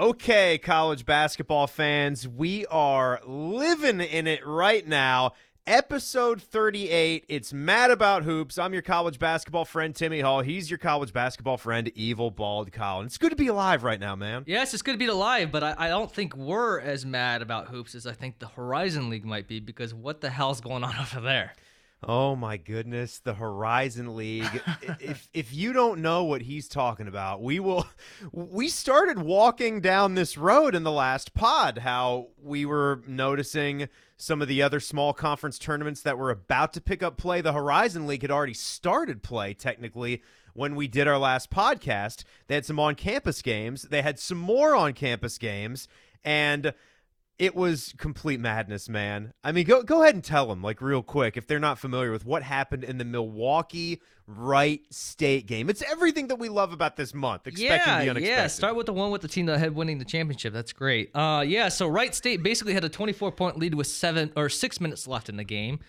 Okay, college basketball fans, we are living in it right now. Episode 38. It's Mad About Hoops. I'm your college basketball friend, Timmy Hall. He's your college basketball friend, Evil Bald Colin. It's good to be alive right now, man. Yes, it's good to be alive, but I, I don't think we're as mad about hoops as I think the Horizon League might be because what the hell's going on over there? Oh my goodness, the Horizon League. if if you don't know what he's talking about, we will we started walking down this road in the last pod how we were noticing some of the other small conference tournaments that were about to pick up play. The Horizon League had already started play technically when we did our last podcast. They had some on-campus games, they had some more on-campus games and it was complete madness, man. I mean, go go ahead and tell them, like, real quick, if they're not familiar with what happened in the Milwaukee Wright State game. It's everything that we love about this month. Expecting yeah, the unexpected. yeah. Start with the one with the team that had winning the championship. That's great. Uh, yeah. So Wright State basically had a 24 point lead with seven or six minutes left in the game.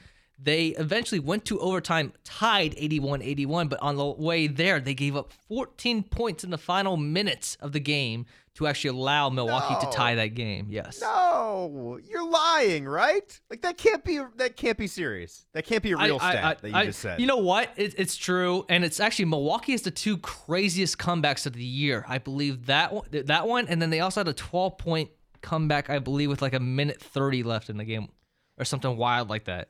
They eventually went to overtime, tied 81 81, but on the way there, they gave up 14 points in the final minutes of the game to actually allow Milwaukee No. to tie that game. Yes. No, you're lying, right? Like that can't be that can't be serious. That can't be a real I- stat I- that you I- just said. You know what? It, it's true, and it's actually Milwaukee is the two craziest comebacks of the year. I believe that one, that one, and then they also had a 12 point comeback, I believe, with like a minute 30 left in the game, or something wild like that.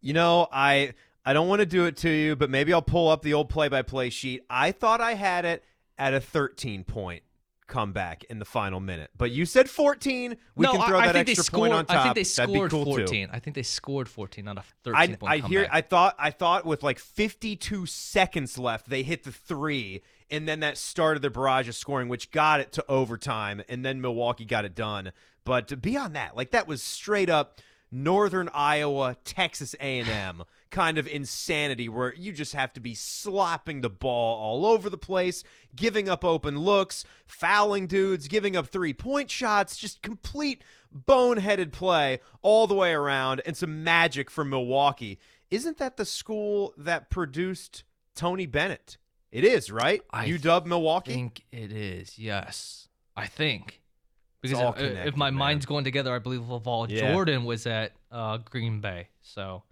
You know, I I don't want to do it to you, but maybe I'll pull up the old play-by-play sheet. I thought I had it at a 13 point comeback in the final minute, but you said 14. We no, can throw I, I that they extra scored. point on top. I think they scored cool 14. too. I think they scored 14 on a 13 I, I hear. I thought. I thought with like 52 seconds left, they hit the three, and then that started the barrage of scoring, which got it to overtime, and then Milwaukee got it done. But beyond that, like that was straight up Northern Iowa, Texas A&M kind of insanity where you just have to be slopping the ball all over the place, giving up open looks, fouling dudes, giving up three-point shots, just complete boneheaded play all the way around and some magic from Milwaukee. Isn't that the school that produced Tony Bennett? It is, right? I UW Milwaukee? I think it is. Yes, I think. Because all if, if my man. mind's going together, I believe LaVall Yeah. Jordan was at uh, Green Bay. So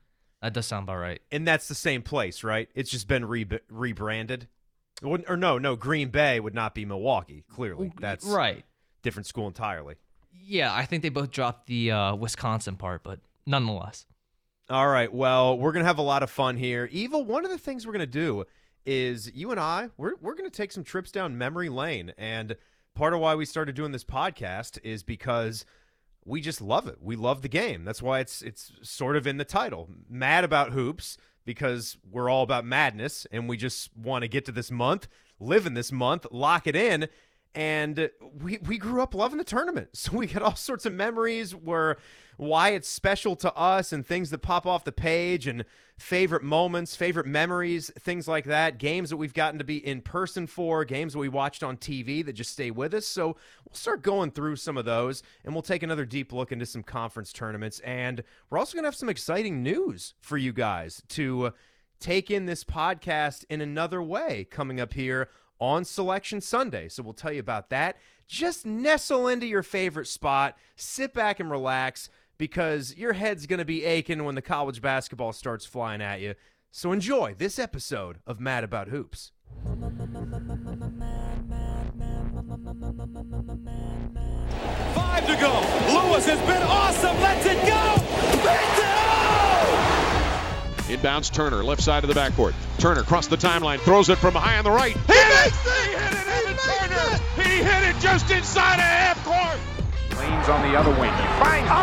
that does sound about right. and that's the same place, right? It's just been re- rebranded. Or no, no, Green Bay would not be Milwaukee. Clearly, that's right. different school entirely. Yeah, I think they both dropped the uh, Wisconsin part, but nonetheless. All right, well, we're gonna have a lot of fun here. Evil, one of the things we're gonna do is you and I, we're we're gonna take some trips down memory lane, and part of why we started doing this podcast is because we just love it. We love the game. That's why it's it's sort of in the title. Mad about hoops because we're all about madness and we just want to get to this month, live in this month, lock it in. And we we grew up loving the tournament. So we got all sorts of memories where why it's special to us and things that pop off the page and favorite moments, favorite memories, things like that. Games that we've gotten to be in person for, games that we watched on TV that just stay with us. So we'll start going through some of those and we'll take another deep look into some conference tournaments. And we're also going to have some exciting news for you guys to take in this podcast in another way coming up here on Selection Sunday. So we'll tell you about that. Just nestle into your favorite spot, sit back and relax because your head's going to be aching when the college basketball starts flying at you. So enjoy this episode of Mad About Hoops. Five to go. Lewis has been awesome. Let's it go. Inbounds Turner, left side of the backcourt. Turner crossed the timeline, throws it from high on the right. He hit it! He hit it, Evan Turner! He hit it just inside of half court! Lane's on the other wing. He oh! finds. Oh!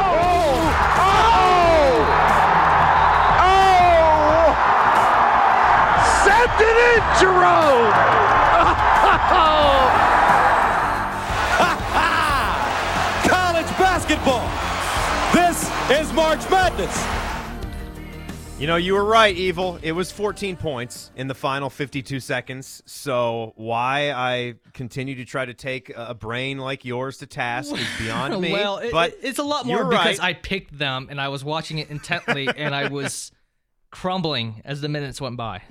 Oh! Oh! Sent it in, Jerome! College basketball. This is March Madness. You know, you were right, Evil. It was 14 points in the final 52 seconds. So why I continue to try to take a brain like yours to task is beyond me. well, it, but it's a lot more because right. I picked them and I was watching it intently and I was crumbling as the minutes went by.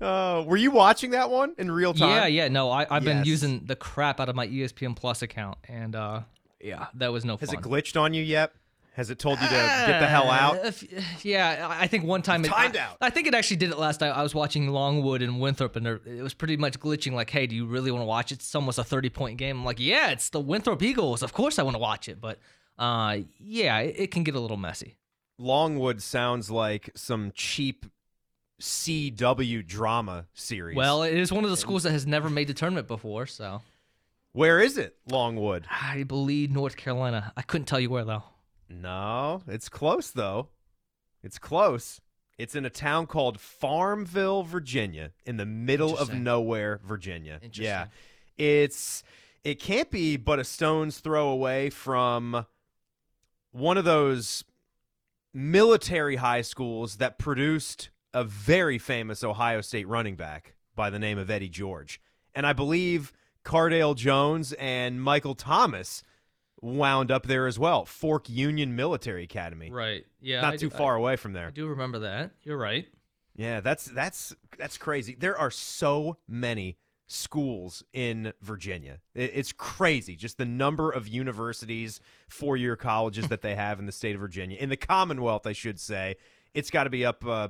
Uh, were you watching that one in real time? Yeah, yeah. No, I, I've been using the crap out of my ESPN Plus account, and uh, yeah, that was no Has fun. it glitched on you yet? Has it told you to get the hell Uh, out? if- yeah, I think one time it timed I, out. I think it actually did it last night. I was watching Longwood and Winthrop, and it was pretty much glitching. Like, hey, do you really want to watch it? It's almost a thirty-point game. I'm like, yeah, it's the Winthrop Eagles. Of course, I want to watch it. But uh, yeah, it, it can get a little messy. Longwood sounds like some cheap CW drama series. Well, it is one of the schools that has never made the tournament before, so where is it? Longwood. I believe North Carolina. I couldn't tell you where though. No, it's close though. It's close. It's in a town called Farmville, Virginia, in the middle of nowhere, Virginia. Yeah. It's it can't be but a stone's throw away from one of those military high schools that produced a very famous Ohio State running back by the name of Eddie George. And I believe Cardale Jones and Michael Thomas wound up there as well. Fork Union Military Academy. Right. Yeah. Not I too do- far I, away from there. I do remember that. You're right. Yeah, that's that's that's crazy. There are so many schools in Virginia. It- It's crazy just the number of universities, four-year colleges that they have in the state of Virginia. In the Commonwealth, I should say. It's got to be up uh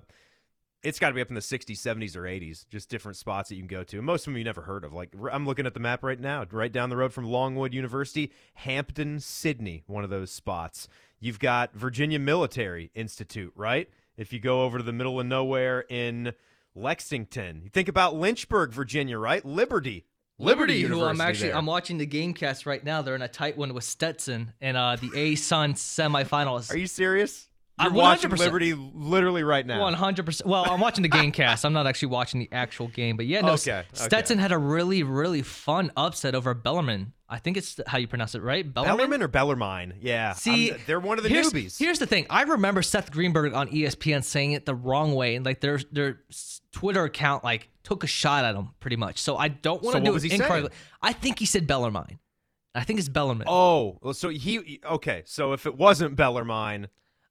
it's got to be up in the 60s, 70s or 80s, just different spots that you can go to. Most of them you never heard of. Like I'm looking at the map right now, right down the road from Longwood University, Hampden-Sydney, one of those spots. You've got Virginia Military Institute, right? If you go over to the middle of nowhere in Lexington, you think about Lynchburg, Virginia, right? Liberty. Liberty, who I'm actually there. I'm watching the GameCast right now. They're in a tight one with Stetson and uh, the ASUN semifinals. Are you serious? You're watching 100%. Liberty literally right now. One hundred percent. Well, I'm watching the game cast. I'm not actually watching the actual game, but yeah, no. Okay, okay. Stetson had a really, really fun upset over Bellarmine. I think it's how you pronounce it, right? Bellarmine or Bellarmine? Yeah. See, I'm- they're one of the here's, newbies. Here's the thing. I remember Seth Greenberg on ESPN saying it the wrong way, and like their their Twitter account like took a shot at him pretty much. So I don't want So to what do was it he saying? incorrectly. I think he said Bellarmine. I think it's Bellarmine. Oh, so he okay. So if it wasn't Bellarmine,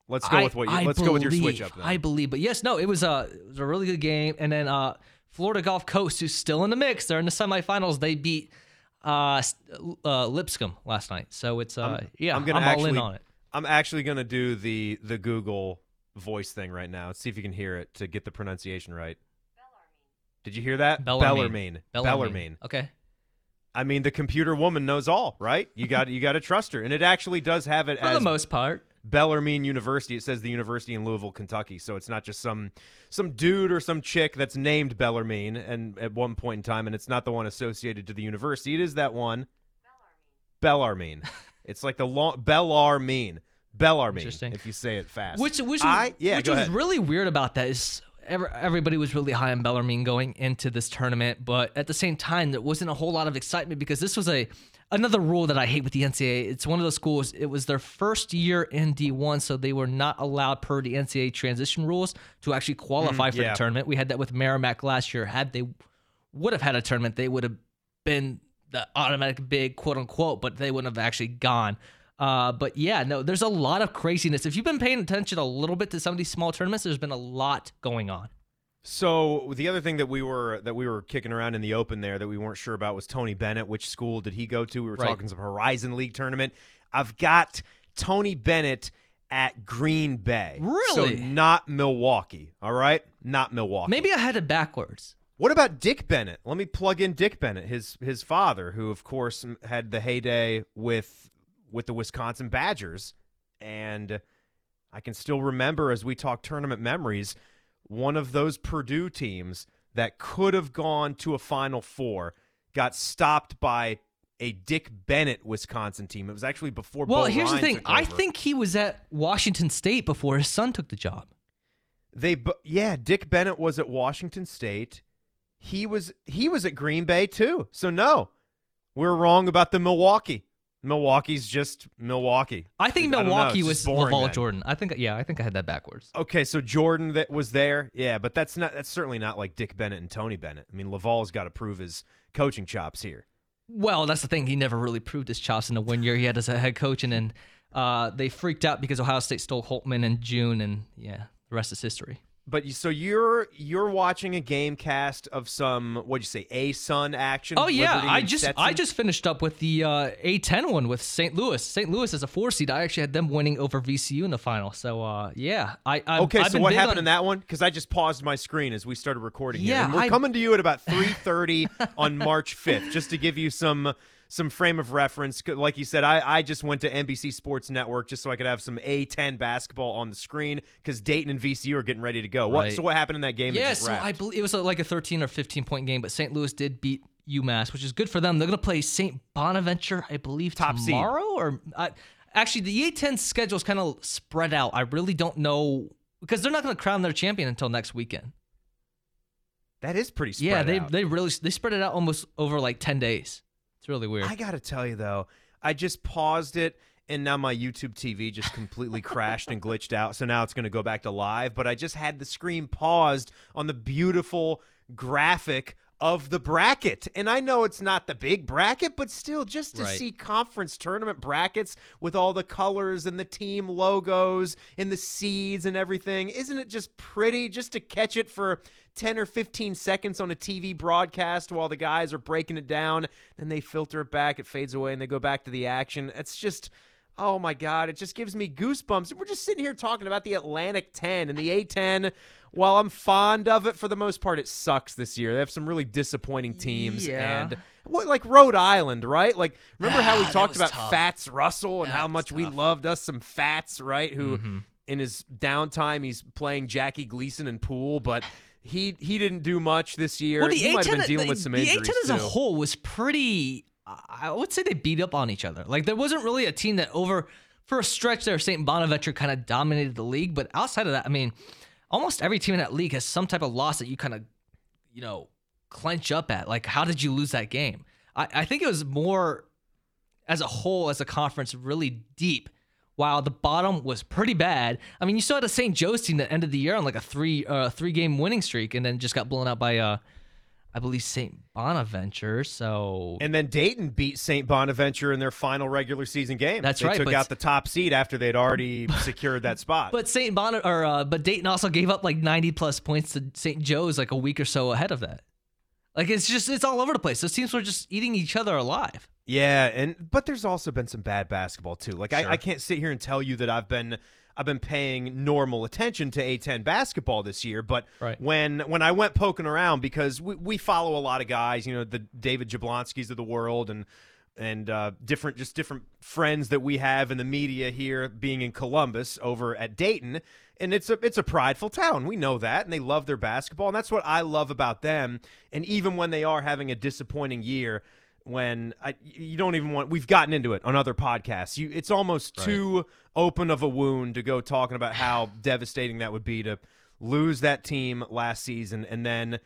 let's go I- with what you, I let's go with your switch up. Then. I believe, but yes, no, it was a it was a really good game. And then uh, Florida Gulf Coast, who's still in the mix, they're in the semifinals. They beat uh, uh, Lipscomb last night, so it's uh, yeah, I'm gonna all actually, in on it. I'm actually gonna do the the Google voice thing right now. Let's see if you can hear it to get the pronunciation right. Did you hear that? Bellarmine. Bellarmine. Bellarmine. Okay. I mean, the computer woman knows all, right? You got you got to trust her, and it actually does have it For as the most part. Bellarmine University. It says the university in Louisville, Kentucky. So it's not just some some dude or some chick that's named Bellarmine and at one point in time, and it's not the one associated to the university. It is that one. Bellarmine. it's like the long Bellarmine. Bellarmine. Interesting. If you say it fast. Which which was, I yeah. which was really weird about that is everybody was really high on Bellarmine going into this tournament, but at the same time there wasn't a whole lot of excitement because this was a another rule that I hate with the NCAA. It's one of those schools. It was their first year in D1, so they were not allowed per the NCAA transition rules to actually qualify for Mm, yeah. the tournament. We had that with Merrimack last year. Had they would have had a tournament, they would have been the automatic big quote unquote, but they wouldn't have actually gone. Uh, but yeah, no, there's a lot of craziness. If you've been paying attention a little bit to some of these small tournaments, there's been a lot going on. So the other thing that we were that we were kicking around in the open there that we weren't sure about was Tony Bennett. Which school did he go to? We were Right. talking some Horizon League tournament. I've got Tony Bennett at Green Bay. Really? So not Milwaukee. All right, not Milwaukee. Maybe I had it backwards. What about Dick Bennett? Let me plug in Dick Bennett, his his father, who of course had the heyday with with the Wisconsin Badgers, and I can still remember as we talk tournament memories, one of those Purdue teams that could have gone to a Final Four got stopped by a Dick Bennett Wisconsin team. It was actually before. Well, Bo here's the thing. I think he was at Washington State before his son took the job. They, yeah, Dick Bennett was at Washington State. He was he was at Green Bay too. So no, we're wrong about the Milwaukee. Milwaukee's just Milwaukee. I think know, Milwaukee was just boring LaVall. Jordan. I think yeah, I think I had that backwards. Okay, so Jordan that was there, yeah, but that's not that's certainly not like Dick Bennett and Tony Bennett. I mean, LaVall's got to prove his coaching chops here. Well, that's the thing. He never really proved his chops in the one year he had as a head coach, and then uh, they freaked out because Ohio State stole Holtmann in June, and yeah, the rest is history. But you, so you're you're watching a game cast of some what'd you say ASUN action? Oh yeah, Liberty I just Stetson? I just finished up with the uh, A10 one with St. Louis. St. Louis is a four seed. I actually had them winning over VCU in the final. So uh, yeah, I i Okay, I've so been what happened on- in that one? Because I just paused my screen as we started recording here. Yeah, And we're I- coming to you at about 3.30 on March 5th, just to give you some some frame of reference. Like you said, I, I just went to NBC Sports Network just so I could have some A10 basketball on the screen because Dayton and VCU are getting ready to go. What? Right. So what happened in that game? that Yeah, so? I believe it was uh, like a 13 or 15 point game, but St. Louis did beat UMass, which is good for them. They're going to play St. Bonaventure, I believe, Top seed. tomorrow. Or uh, actually, the A10 schedule is kind of spread out. I really don't know because they're not going to crown their champion until next weekend. that is pretty spread yeah, they out. they really they spread it out almost over like 10 days. It's really weird. I gotta tell you though, I just paused it and now my YouTube TV just completely crashed and glitched out. So now it's gonna go back to live. But I just had the screen paused on the beautiful graphic of the bracket. And I know it's not the big bracket, but still just to Right. see conference tournament brackets with all the colors and the team logos and the seeds and everything. Isn't it just pretty just to catch it for 10 or 15 seconds on a TV broadcast while the guys are breaking it down? Then they filter it back, it fades away, and they go back to the action. It's just. Oh my God, it just gives me goosebumps. We're just sitting here talking about the Atlantic 10 and the A10. While I'm fond of it for the most part, it sucks this year. They have some really disappointing teams. Yeah. And what, like Rhode Island, right? Like, remember how we Ah, talked about tough. Fats Russell and That how much we loved us some Fats, right? Who Mm-hmm. in his downtime he's playing Jackie Gleason and pool, but he he didn't do much this year. Well, the he might have been A10 dealing the, with some the injuries A10 as a whole was pretty. I would say they beat up on each other. Like there wasn't really a team that over for a stretch there. St. Bonaventure kind of dominated the league, but outside of that, I mean, almost every team in that league has some type of loss that you kind of, you know, clench up at. Like how did you lose that game? I, I think it was more as a whole as a conference really deep. While the bottom was pretty bad. I mean, you saw the St. Joe's team that ended the year on like a three uh, three game winning streak, and then just got blown out by uh, I believe St. Bonaventure. So And then Dayton beat St. Bonaventure in their final regular season game. That's they right, took but- out the top seed after they'd already secured that spot. But St. Bon or uh, but Dayton also gave up like 90 plus points to St. Joe's like a week or so ahead of that. Like it's just it's all over the place. Those teams were just eating each other alive. Yeah, and but there's also been some bad basketball too. Like Sure. I, I can't sit here and tell you that I've been I've been paying normal attention to A10 basketball this year, but Right. when when I went poking around because we, we follow a lot of guys, you know, the David Jablonskis of the world and and uh, different just different friends that we have in the media here being in Columbus over at Dayton. And it's a it's a prideful town. We know that and they love their basketball and that's what I love about them. And even when they are having a disappointing year when I, you don't even want we've gotten into it on other podcasts. You it's almost too open of a wound to go talking about how devastating that would be to lose that team last season. And then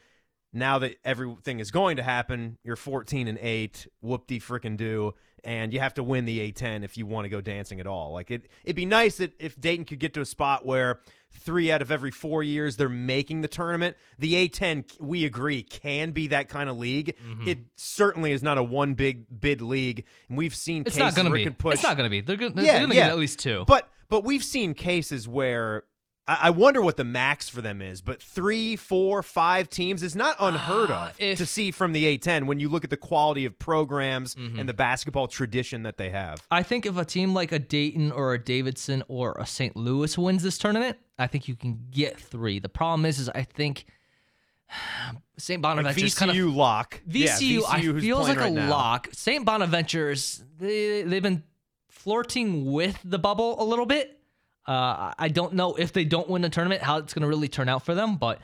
now that everything is going to happen, you're 14 and 8, whoop de frickin' do, and you have to win the A10 if you want to go dancing at all. Like it it'd be nice that if Dayton could get to a spot where 3 out of every 4 years they're making the tournament. The A10 we agree can be that kind of league. Mm-hmm. It certainly is not a one big bid league. And we've seen It's cases not gonna where be. it can push It's not gonna be. They're gonna, yeah, yeah. get at least two. But but we've seen cases where I, I wonder what the max for them is. But three, four, five teams is not unheard of Ah, if- to see from the A10 when you look at the quality of programs Mm-hmm. and the basketball tradition that they have. I think if a team like a Dayton or a Davidson or a St. Louis wins this tournament, I think you can get three. The problem is, is I think St. Like Bonaventure VCU kind of lock. Yeah, VCU, I who's feels like a now. lock. St. Bonaventure's they they've been flirting with the bubble a little bit. Uh, I don't know if they don't win the tournament how it's going to really turn out for them, but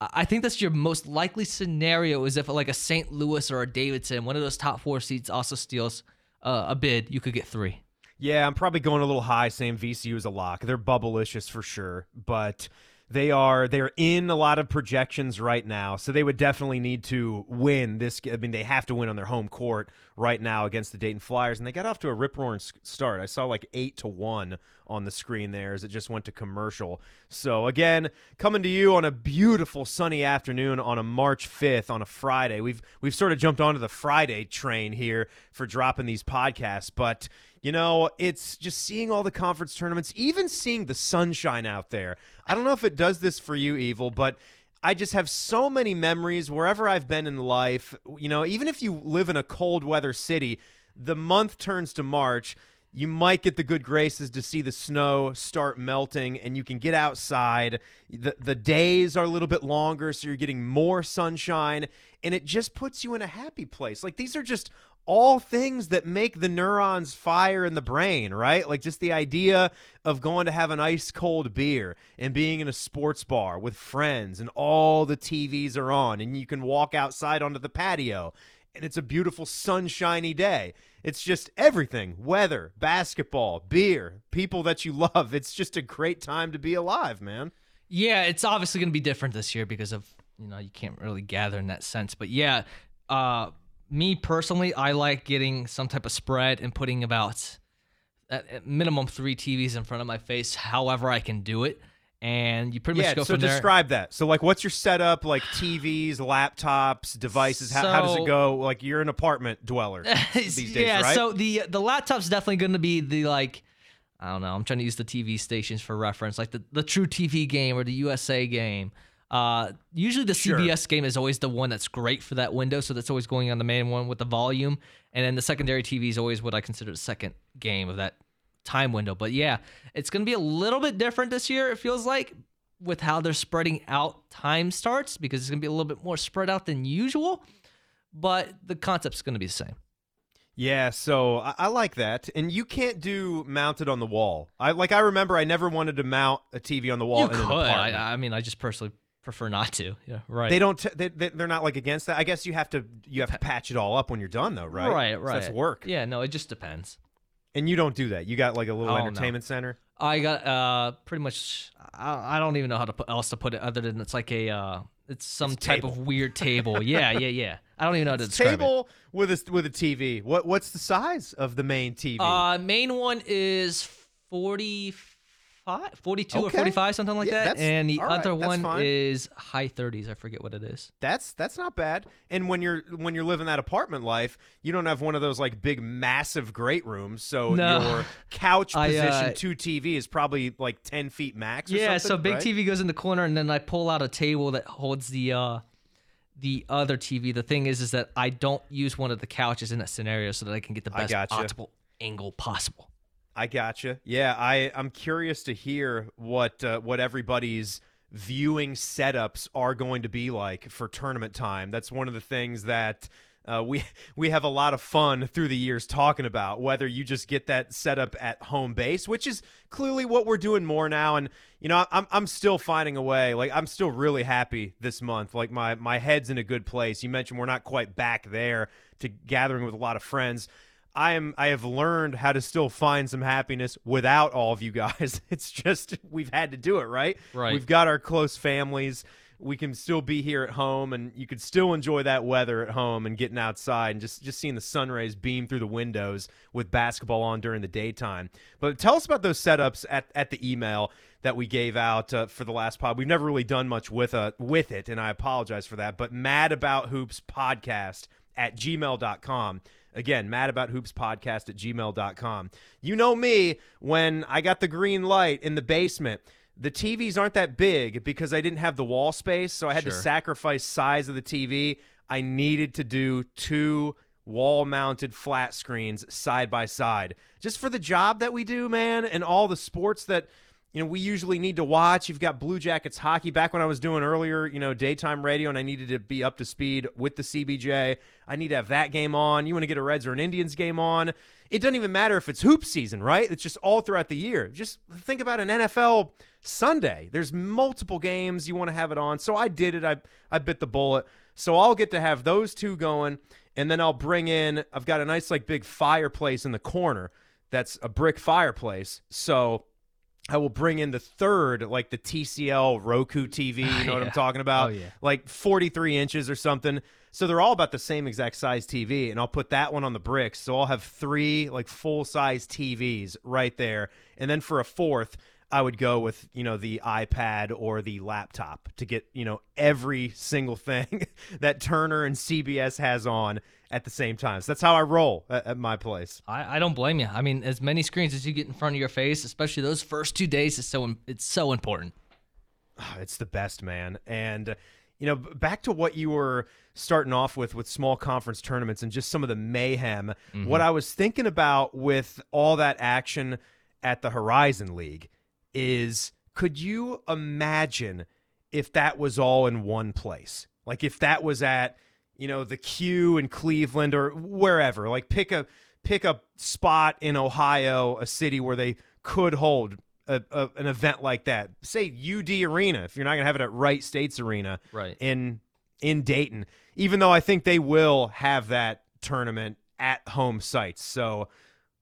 I think that's your most likely scenario is if like a St. Louis or a Davidson, one of those top four seats, also steals uh, a bid, you could get three. Yeah, I'm probably going a little high saying VCU is a lock. They're bubblicious for sure, but they are they're in a lot of projections right now, so they would definitely need to win this. I mean, they have to win on their home court right now against the Dayton Flyers, and they got off to a rip roaring start. I saw like eight to one on the screen there as it just went to commercial. So again, coming to you on a beautiful sunny afternoon on a March 5th on a Friday. We've we've sort of jumped onto the Friday train here for dropping these podcasts, but you know, it's just seeing all the conference tournaments, even seeing the sunshine out there. I don't know if it does this for you, Evil, but I just have so many memories wherever I've been in life. You know, even if you live in a cold weather city, the month turns to March. You might get the good graces to see the snow start melting and you can get outside. The, the days are a little bit longer, so you're getting more sunshine, and it just puts you in a happy place. Like, these are just all things that make the neurons fire in the brain, right? Like just the idea of going to have an ice cold beer and being in a sports bar with friends and all the TVs are on and you can walk outside onto the patio and it's a beautiful sunshiny day. It's just everything weather, basketball, beer, people that you love. It's just a great time to be alive, man. Yeah, it's obviously going to be different this year because of, you know, you can't really gather in that sense. But yeah, uh, me personally, I like getting some type of spread and putting about at minimum three TVs in front of my face, however I can do it. And you pretty yeah, much go so from there. So describe that. So, like, what's your setup? Like TVs, laptops, devices. How, how does it go? Like, you're an apartment dweller these days, yeah, right? so the the laptop's definitely going to be the like I don't know. I'm trying to use the TV stations for reference, like the the truTV game or the USA game. Uh, usually the Sure. CBS game is always the one that's great for that window, so that's always going on the main one with the volume, and then the secondary TV is always what I consider the second game of that time window. But yeah, it's going to be a little bit different this year. It feels like with how they're spreading out time starts because it's going to be a little bit more spread out than usual, but the concept's going to be the same. Yeah, so I, I like that, and you can't do mounted on the wall. I like. I remember I never wanted to mount a TV on the wall You in could. I, I mean, I just personally prefer not to. Yeah, right. they don't. T- they, they, they're not like against that. I guess you have to. You have to patch it all up when you're done, though, right? Right, So right. that's work. Yeah, no, it just depends. And you don't do that. You got like a little Oh, no. entertainment center. I got uh pretty much. I, I don't even know how to put else to put it other than it's like a uh it's some It's type table. of weird table. yeah, yeah, yeah. I don't even know how to describe it. Table with a with a TV. What what's the size of the main TV? Uh, main one is 45, 42 or 45, something like Yeah, that. And the other that's one fine. is high 30s. I forget what it is. that's that's not bad. And when you're when you're living that apartment life, you don't have one of those like big massive great rooms. So No. your couch I, position uh, to TV is probably like ten feet max. Or Yeah, so big right? TV goes in the corner, and then I pull out a table that holds the uh, the other TV. The thing is, is that I don't use one of the couches in that scenario so that I can get the best gotcha. optimal angle possible. I gotcha. Yeah, I I'm curious to hear what uh, what everybody's viewing setups are going to be like for tournament time. That's one of the things that uh, we we have a lot of fun through the years talking about. Whether you just get that setup at home base, which is clearly what we're doing more now, and you know I'm I'm still finding a way. Like I'm still really happy this month. Like my my head's in a good place. You mentioned we're not quite back there to gathering with a lot of friends. I am I have learned how to still find some happiness without all of you guys. It's just we've had to do it, right? Right. We've got our close families. We can still be here at home and you can still enjoy that weather at home and getting outside and just just seeing the sun rays beam through the windows with basketball on during the daytime. But tell us about those setups at, at the email that we gave out uh, for the last pod. We've never really done much with uh, with it and I apologize for that. But mad about hoops podcast at gmail.com. Again, mad about hoops podcast at gmail.com. You know me when I got the green light in the basement. The TVs aren't that big because I didn't have the wall space, so I had to sacrifice size of the TV. I needed to do two wall mounted flat screens side by side. Just for the job that we do, man, and all the sports that you know we usually need to watch. You've got Blue Jackets hockey back when I was doing earlier, you know, daytime radio and I needed to be up to speed with the CBJ. I need to have that game on. You want to get a Reds or an Indians game on. It doesn't even matter if it's hoop season, right? It's just all throughout the year. Just think about an NFL Sunday. There's multiple games you want to have it on. So I did it. I I bit the bullet. So I'll get to have those two going and then I'll bring in I've got a nice like big fireplace in the corner. That's a brick fireplace. So I will bring in the third, like the TCL Roku TV. You know what I'm talking about? Oh, yeah. Like 43 inches or something. So they're all about the same exact size TV, and I'll put that one on the bricks. So I'll have three like full size TVs right there, and then for a fourth, I would go with you know the iPad or the laptop to get you know every single thing that Turner and CBS has on at the same time. So that's how I roll at, at my place. I, I don't blame you. I mean, as many screens as you get in front of your face, especially those first two days, is so it's so important. Oh, it's the best, man. And, you know, back to what you were starting off with with small conference tournaments and just some of the mayhem. Mm-hmm. What I was thinking about with all that action at the Horizon League is could you imagine if that was all in one place? Like if that was at, you know, the Q in Cleveland or wherever. Like pick a pick a spot in Ohio, a city where they could hold a, a, an event like that. Say UD Arena, if you're not going to have it at Wright States Arena Right. in in Dayton. Even though I think they will have that tournament at home sites. So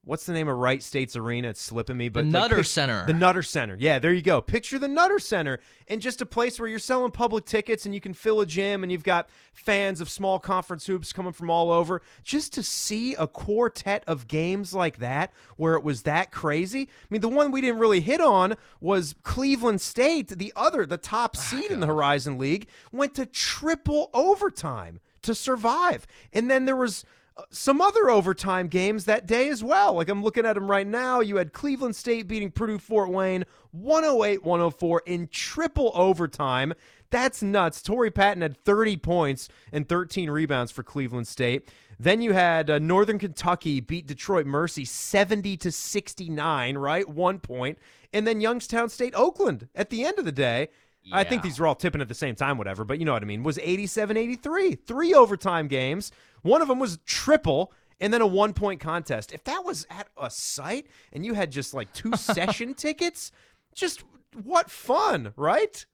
what's the name of Wright States Arena? It's slipping me, but The Nutter pic- Center. The Nutter Center. Yeah, there you go. Picture the Nutter Center and just a place where you're selling public tickets and you can fill a gym and you've got fans of small conference hoops coming from all over. Just to see a quartet of games like that where it was that crazy. I mean, the one we didn't really hit on was Cleveland State, the other, the top seed in the Horizon League, went to triple overtime to survive. And then there was some other overtime games that day as well. Like I'm looking at them right now. You had Cleveland State beating Purdue Fort Wayne 108 104 in triple overtime. That's nuts. Torrey Patton had 30 points and 13 rebounds for Cleveland State. Then you had uh, Northern Kentucky beat Detroit Mercy 70 to 69, right? One point. And then Youngstown State Oakland at the end of the day. I think these were all tipping at the same time, whatever, but you know what I mean. Was 87 83. Three overtime games. One of them was triple and then a one point contest. If that was at a site and you had just like two session tickets, just what fun, right?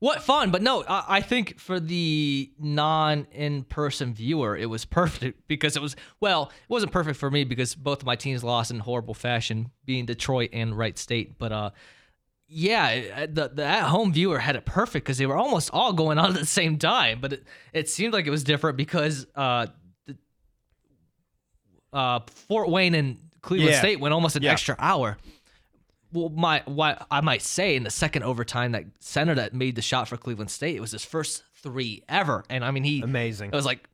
What fun, but no, I, I think for the non in person viewer, it was perfect because it was, well, it wasn't perfect for me because both of my teams lost in horrible fashion, being Detroit and Wright State. But uh, yeah, the, the at home viewer had it perfect because they were almost all going on at the same time. But it, it seemed like it was different because uh, the, uh, Fort Wayne and Cleveland Yeah. State went almost an Yeah. extra hour well, my what I might say in the second overtime, that center that made the shot for Cleveland State, it was his first three ever, and I mean he Amazing. It was like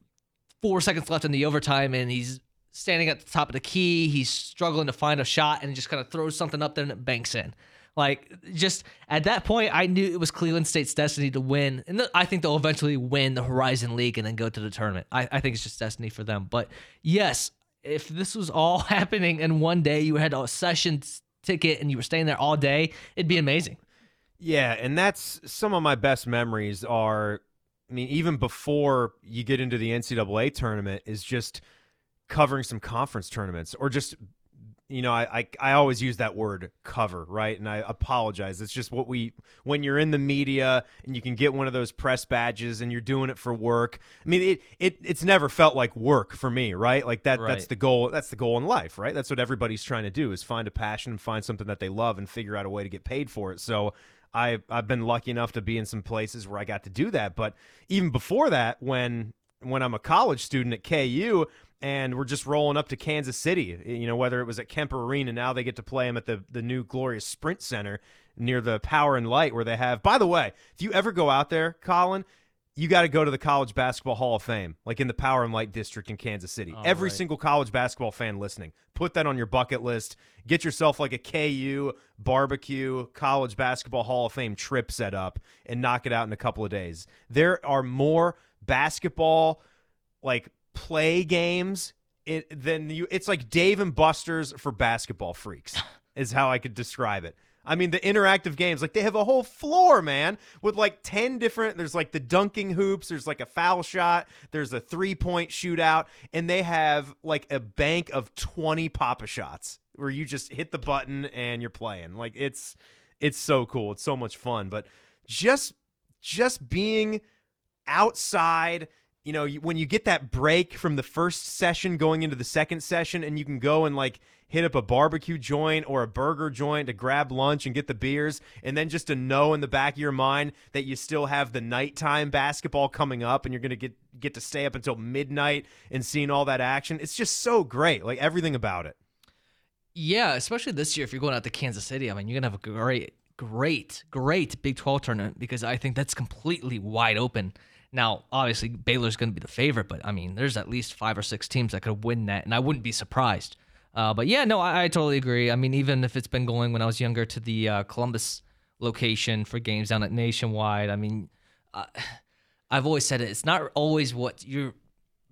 four seconds left in the overtime, and he's standing at the top of the key. He's struggling to find a shot, and he just kind of throws something up there and it banks in. Like just at that point, I knew it was Cleveland State's destiny to win, and I think they'll eventually win the Horizon League and then go to the tournament. I, I think it's just destiny for them. But yes, if this was all happening in one day, you had a session ticket and you were staying there all day, it'd be amazing. Yeah, and that's some of my best memories are I mean, even before you get into the NCAA tournament, is just covering some conference tournaments or just you know, I, I I always use that word cover, right? And I apologize. It's just what we when you're in the media and you can get one of those press badges and you're doing it for work. I mean, it it it's never felt like work for me, right? Like that that's the goal. That's the goal in life, right? That's what everybody's trying to do is find a passion and find something that they love and figure out a way to get paid for it. So I I've been lucky enough to be in some places where I got to do that, but even before that when when I'm a college student at KU and we're just rolling up to Kansas City, you know, whether it was at Kemper Arena, now they get to play them at the, the new glorious Sprint Center near the Power and Light where they have. By the way, if you ever go out there, Colin, you got to go to the College Basketball Hall of Fame, like in the Power and Light District in Kansas City. Oh, Every right. single college basketball fan listening, put that on your bucket list. Get yourself like a KU barbecue College Basketball Hall of Fame trip set up and knock it out in a couple of days. There are more basketball like play games it, than you. It's like Dave and Buster's for basketball freaks, is how I could describe it. I mean, the interactive games, like they have a whole floor, man, with like 10 different. There's like the dunking hoops, there's like a foul shot, there's a three point shootout, and they have like a bank of 20 Pop-A-Shots where you just hit the button and you're playing. Like it's it's so cool. It's so much fun. But just just being outside you know, when you get that break from the first session going into the second session, and you can go and like hit up a barbecue joint or a burger joint to grab lunch and get the beers, and then just to know in the back of your mind that you still have the nighttime basketball coming up, and you're gonna get get to stay up until midnight and seeing all that action. It's just so great, like everything about it. Yeah, especially this year if you're going out to Kansas City. I mean, you're gonna have a great, great, great Big 12 tournament because I think that's completely wide open. Now, obviously, Baylor's going to be the favorite, but I mean, there's at least five or six teams that could win that, and I wouldn't be surprised. Uh, but yeah, no, I, I totally agree. I mean, even if it's been going when I was younger to the uh, Columbus location for games down at Nationwide, I mean, uh, I've always said it. It's not always what you're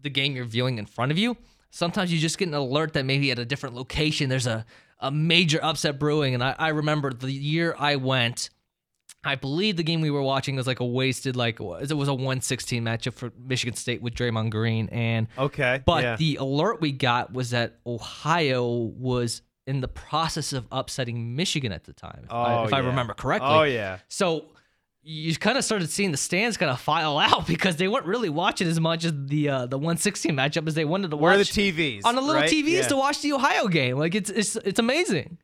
the game you're viewing in front of you. Sometimes you just get an alert that maybe at a different location there's a, a major upset brewing. And I, I remember the year I went, I believe the game we were watching was like a wasted, like it was a 116 matchup for Michigan State with Draymond Green. And Okay, but yeah. the alert we got was that Ohio was in the process of upsetting Michigan at the time, if, I, Oh, if I remember correctly. Oh yeah. So you kind of started seeing the stands kind of file out because they weren't really watching as much as the uh, the 116 matchup as they wanted to Where are the watch TVs? on the little right? TVs Yeah. to watch the Ohio game. Like it's it's it's amazing.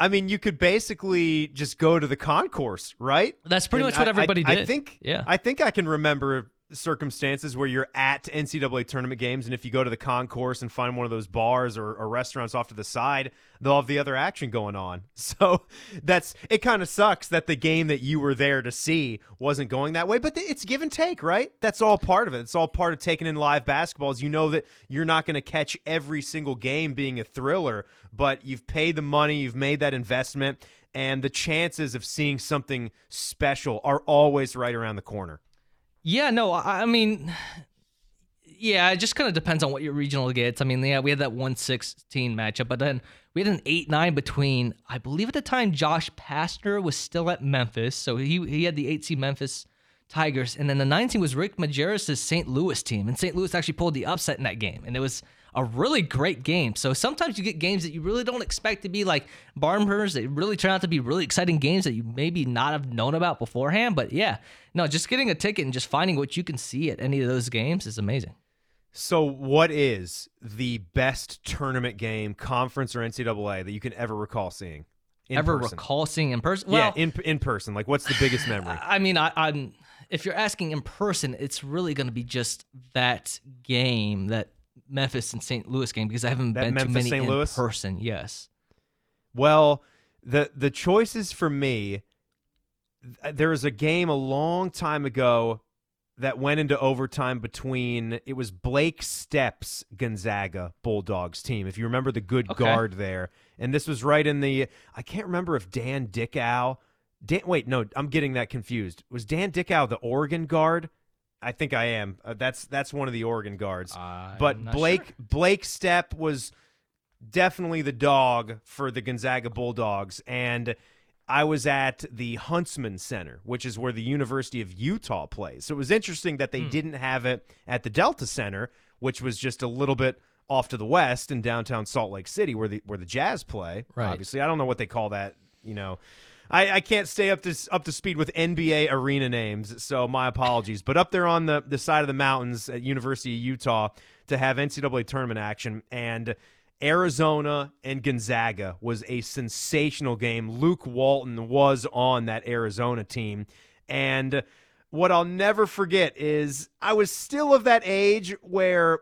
I mean, you could basically just go to the concourse, right? That's pretty And much what I- everybody I, did. I think. Yeah. I think I can remember circumstances where you're at NCAA tournament games, and if you go to the concourse and find one of those bars or, or restaurants off to the side, they'll have the other action going on. So that's it. Kind of sucks that the game that you were there to see wasn't going that way, but it's give and take, right? That's all part of it. It's all part of taking in live basketball. Is you know that you're not going to catch every single game being a thriller, but you've paid the money, you've made that investment, and the chances of seeing something special are always right around the corner. Yeah, no, I, I mean, yeah, it just kind of depends on what your regional gets. I mean, yeah, we had that 116 matchup, but then we had an 8 9 between, I believe at the time, Josh Pastner was still at Memphis. So he, he had the 8 seed Memphis Tigers. And then the 19 was Rick Majerus' St. Louis team. And St. Louis actually pulled the upset in that game. And it was a really great game. So sometimes you get games that you really don't expect to be like barn burners. They really turn out to be really exciting games that you maybe not have known about beforehand. But yeah, no, just getting a ticket and just finding what you can see at any of those games is amazing. So, what is the best tournament game, conference or NCAA, that you can ever recall seeing? In Ever person? recall seeing in person? Well, yeah, in in person. Like, what's the biggest memory? I mean, I, I'm if you're asking in person, it's really going to be just that game, that Memphis and St. Louis game, because I haven't That been to many St. in Louis? person. Yes. Well, the the choices for me, there was a game a long time ago that went into overtime between it was Blake Stepp's Gonzaga Bulldogs team. If you remember the good Okay. guard there, and this was right in the I can't remember if Dan Dickau. Dan, wait, no, I'm getting that confused. Was Dan Dickau the Oregon guard? I think I am. Uh, that's that's one of the Oregon guards. I'm but Blake sure. Blake Stepp was definitely the dog for the Gonzaga Bulldogs. And I was at the Huntsman Center, which is where the University of Utah plays. So it was interesting that Hmm. they didn't have it at the Delta Center, which was just a little bit off to the west in downtown Salt Lake City, where the where the Jazz play. Right. Obviously, I don't know what they call that. You know, I, I can't stay up to up to speed with NBA arena names, so my apologies. but up there on the the side of the mountains at University of Utah to have NCAA tournament action and. Arizona and Gonzaga was a sensational game. Luke Walton was on that Arizona team. And what I'll never forget is I was still of that age where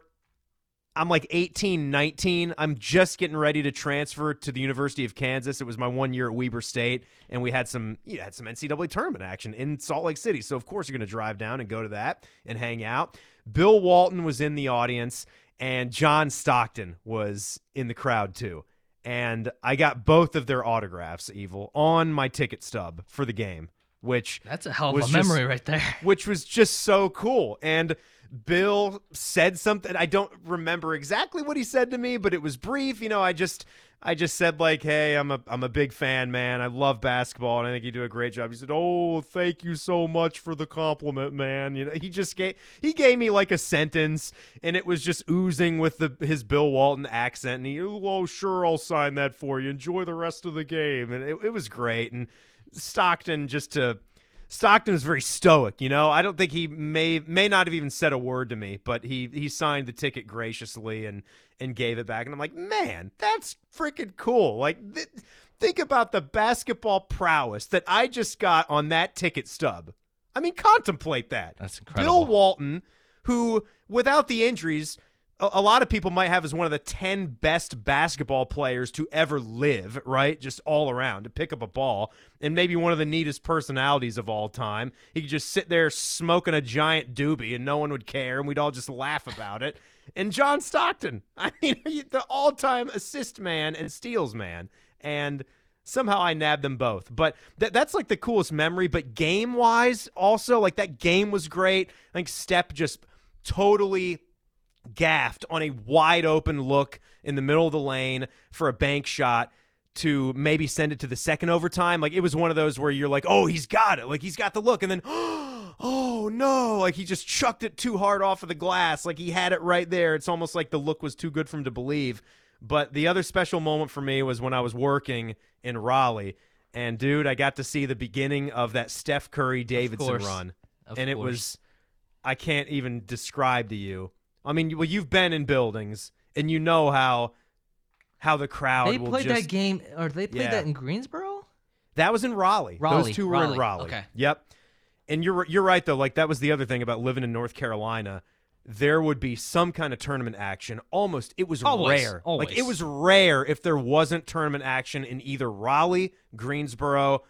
I'm like 18, 19. I'm just getting ready to transfer to the University of Kansas. It was my one year at Weber State, and we had some you know, had some NCAA tournament action in Salt Lake City. So of course you're going to drive down and go to that and hang out. Bill Walton was in the audience, and John Stockton was in the crowd too. And I got both of their autographs, Evil, on my ticket stub for the game, which That's a hell of a just- memory right there. which was just so cool. And Bill said something. I don't remember exactly what he said to me, but it was brief. You know, I just I just said like, "Hey, I'm a I'm a big fan, man. I love basketball, and I think you do a great job." He said, "Oh, thank you so much for the compliment, man." You know, he just gave he gave me like a sentence, and it was just oozing with the his Bill Walton accent. And he, "Oh, sure, I'll sign that for you. Enjoy the rest of the game." And it, it was great. And Stockton just to Stockton was very stoic, you know. I don't think he may may not have even said a word to me, but he he signed the ticket graciously and and gave it back. And I'm like, man, that's freaking cool. Like, th- think about the basketball prowess that I just got on that ticket stub. I mean, contemplate that. That's incredible. Bill Walton, who without the injuries a, lot of people might have as one of the 10 best basketball players to ever live, right? Just all around to pick up a ball, and maybe one of the neatest personalities of all time. He could just sit there smoking a giant doobie and no one would care, and we'd all just laugh about it. And John Stockton, I mean, the all time assist man and steals man. And somehow I nabbed them both. But th- that's like the coolest memory. But game wise, also, like that game was great. I think Stepp just totally gaffed on a wide open look in the middle of the lane for a bank shot to maybe send it to the second overtime. Like it was one of those where you're like, oh, he's got it. Like he's got the look. And then, oh no, like he just chucked it too hard off of the glass. Like he had it right there. It's almost like the look was too good for him to believe. But the other special moment for me was when I was working in Raleigh. And dude, I got to see the beginning of that Steph Curry Davidson run. Of and it was I can't even describe to you. I mean, well, you've been in buildings and you know how how the crowd They will played just that game, or they played Yeah. that in Greensboro. that was in Raleigh. Raleigh, Those two were in Raleigh. Raleigh. Okay. Yep. And you're you're right though. Like that was the other thing about living in North Carolina. There would be some kind of tournament action. Almost, it was Always, rare. always. Like it was rare if there wasn't tournament action in either Raleigh, Greensboro,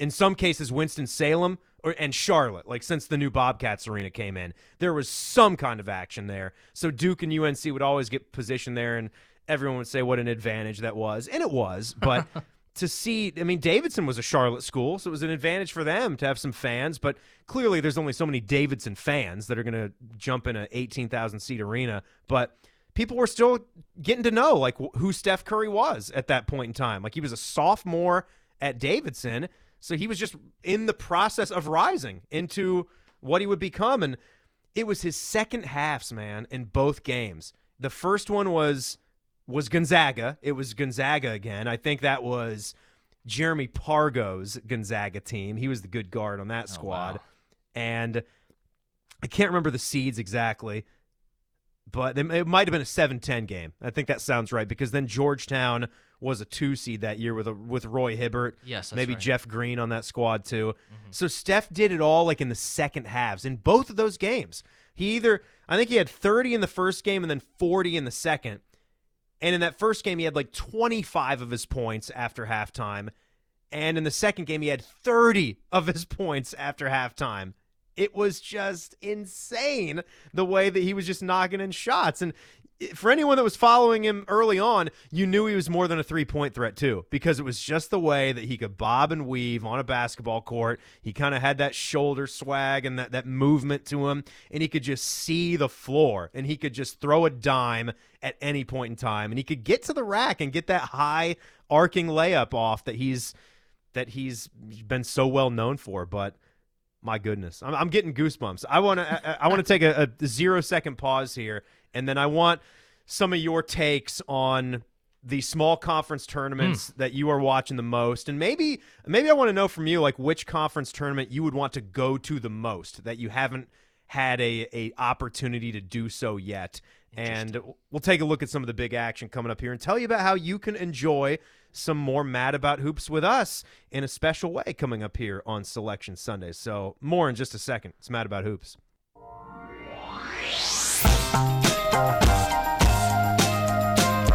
in some cases Winston Salem, or and Charlotte. Like since the new Bobcats arena came in, there was some kind of action there. So Duke and UNC would always get positioned there, and everyone would say what an advantage that was, and it was. But to see, I mean, Davidson was a Charlotte school, so it was an advantage for them to have some fans. But clearly, there's only so many Davidson fans that are going to jump in a 18,000 seat arena. But people were still getting to know like who Steph Curry was at that point in time. Like he was a sophomore at Davidson, so he was just in the process of rising into what he would become and it was his second halves, man, in both games. The first one was was Gonzaga. It was Gonzaga again. I think that was Jeremy Pargo's Gonzaga team. He was the good guard on that oh, squad. wow. And I can't remember the seeds exactly, but it it might have been a 7-10 game. I think that sounds right because then Georgetown was a 2 seed that year with a, with Roy Hibbert. Yes, maybe right. Mm-hmm. Jeff Green on that squad too. So Steph did it all like in the second halves in both of those games. He either I think he had 30 in the first game and then 40 in the second. And in that first game he had like 25 of his points after halftime. And in the second game he had 30 of his points after halftime. It was just insane the way that he was just knocking in shots. And for anyone that was following him early on, you knew he was more than a three point threat, too, because it was just the way that he could bob and weave on a basketball court. He kind of had that shoulder swag and that, that movement to him, and he could just see the floor and he could just throw a dime at any point in time. And he could get to the rack and get that high arcing layup off that he's that he's been so well known for. But my goodness, I'm, I'm getting goosebumps. I want to I, I want to take a, a zero second pause here, and then I want some of your takes on the small conference tournaments hmm. that you are watching the most, and maybe maybe I want to know from you like which conference tournament you would want to go to the most that you haven't had a a opportunity to do so yet. And we'll take a look at some of the big action coming up here and tell you about how you can enjoy some more Mad About Hoops with us in a special way coming up here on Selection Sunday. So, more in just a second. It's Mad About Hoops.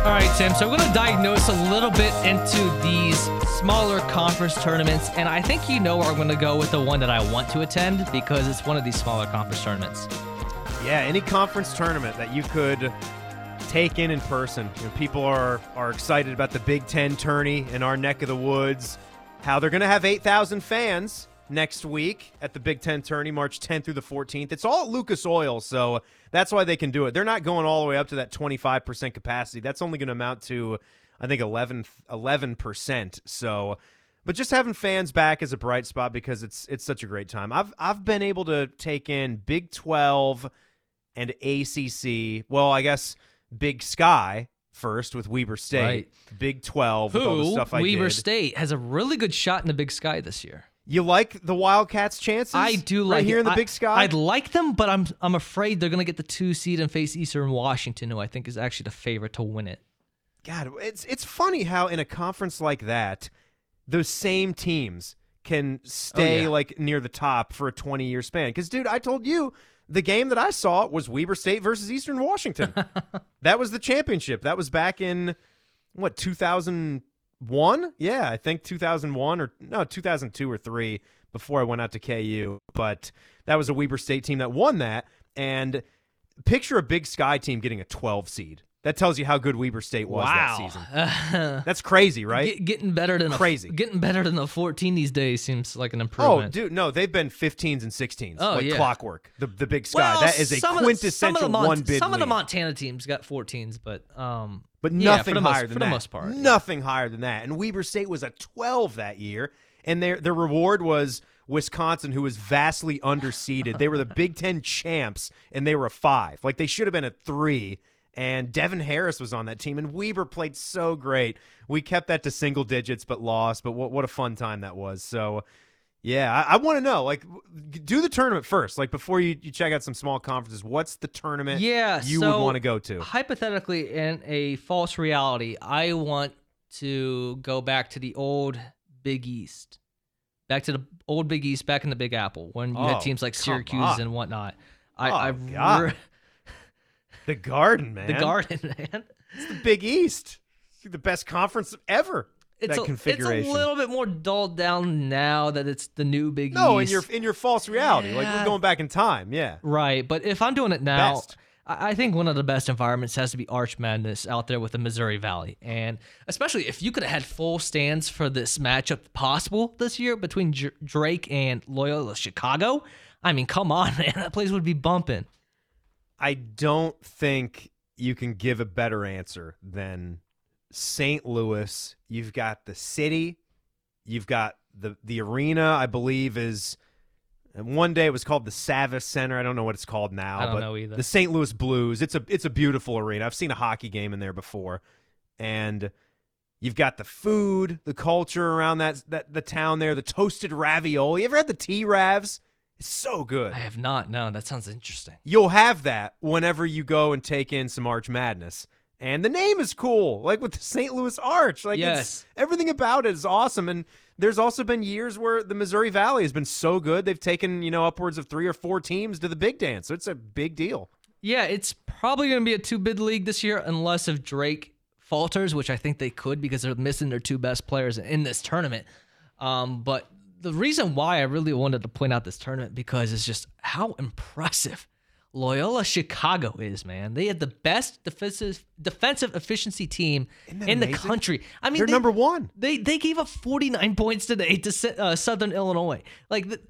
All right, Tim. So we're going to diagnose a little bit into these smaller conference tournaments, and I think you know where I'm going to go with the one that I want to attend because it's one of these smaller conference tournaments. Yeah, any conference tournament that you could take in in person. You know, people are are excited about the Big Ten tourney in our neck of the woods. How they're going to have 8,000 fans next week at the Big Ten tourney, March 10th through the 14th. It's all at Lucas Oil, so that's why they can do it. They're not going all the way up to that 25% capacity. That's only going to amount to, I think, 11 11%. So. But just having fans back is a bright spot because it's it's such a great time. I've I've been able to take in Big 12 and ACC. Well, I guess Big Sky first with Weber State. Right. Big 12 with all the Who, stuff I Weber did. State, has a really good shot in the Big Sky this year. You like the Wildcats' chances? I do right like here it. in the I- Big Sky. I'd like them, but I'm I'm afraid they're gonna get the two seed and face Eastern Washington, who I think is actually the favorite to win it. God, it's it's funny how in a conference like that, those same teams can stay Oh, yeah. like near the top for a 20 year span. Because, dude, I told you the game that I saw was Weber State versus Eastern Washington. that was the championship. That was back in what 2001? Yeah, I think 2001 or no 2002 or three before I went out to KU. But that was a Weber State team that won that. And picture a Big Sky team getting a 12 seed. That tells you how good Weber State was that season. wow. That's crazy, right? Get, getting better than Crazy. A, getting better than the 14 these days seems like an improvement. oh, improvement. dude, no, they've been 15s and 16s, Oh, like yeah. clockwork. The the Big Sky. Well, that is a some of the- quintessential some of the Mont- one bid Some of the. Montana teams got 14s, but um, but nothing for the most- higher than for that. the most part. yeah. Nothing higher than that. And Weber State was a 12 that year, and their their reward was Wisconsin, who was vastly underseeded. they were the Big Ten champs, and they were a five. Like they should have been a three. And Devin Harris was on that team, and Weber played so great. We kept that to single digits, but lost. But what what a fun time that was. So. Yeah, I, I want to know. Like, do the tournament first. Like before you, you check out some small conferences. What's the tournament? Yeah, you so would want to go to. Hypothetically, in a false reality, I want to go back to the old Big East, back to the old Big East, back in the Big Apple when you Oh, had teams like Syracuse on. and whatnot. I, Oh, I The Garden, man. the Garden, man. It's the Big East. It's the best conference ever. It's that a, configuration. It's a little bit more dulled down now that it's the new Big East. no, in your in your false reality. Like we're going back in time. Yeah. Right, but if I'm doing it now, Best. I I think one of the best environments has to be Arch Madness out there with the Missouri Valley, and especially if you could have had full stands for this matchup possible this year between Drake and Loyola Chicago. I mean, come on, man, that place would be bumping. I don't think you can give a better answer than St. Louis. You've got the city. You've got the the arena. I believe is. One day it was called the Savvis Center. I don't know what it's called now. I don't but know either. The St. Louis Blues. It's a it's a beautiful arena. I've seen a hockey game in there before, and you've got the food, the culture around that that the town there. The toasted ravioli. You ever had the T Ravs? It's so good. I have not. No, that sounds interesting. You'll have that whenever you go and take in some Arch Madness. And the name is cool, like with the St. Louis Arch. Like it's, Yes. everything about it is awesome. And there's also been years where the Missouri Valley has been so good they've taken you know upwards of three or four teams to the Big Dance. So it's a big deal. Yeah, it's probably going to be a two bid league this year unless if Drake falters, which I think they could because they're missing their two best players in this tournament. Um, but the reason why I really wanted to point out this tournament because it's just how impressive Loyola Chicago is, man. They had the best defensive defensive efficiency team in the country. I mean, They're they- number one. they they gave up 49 points today to uh, Southern Illinois. Like th-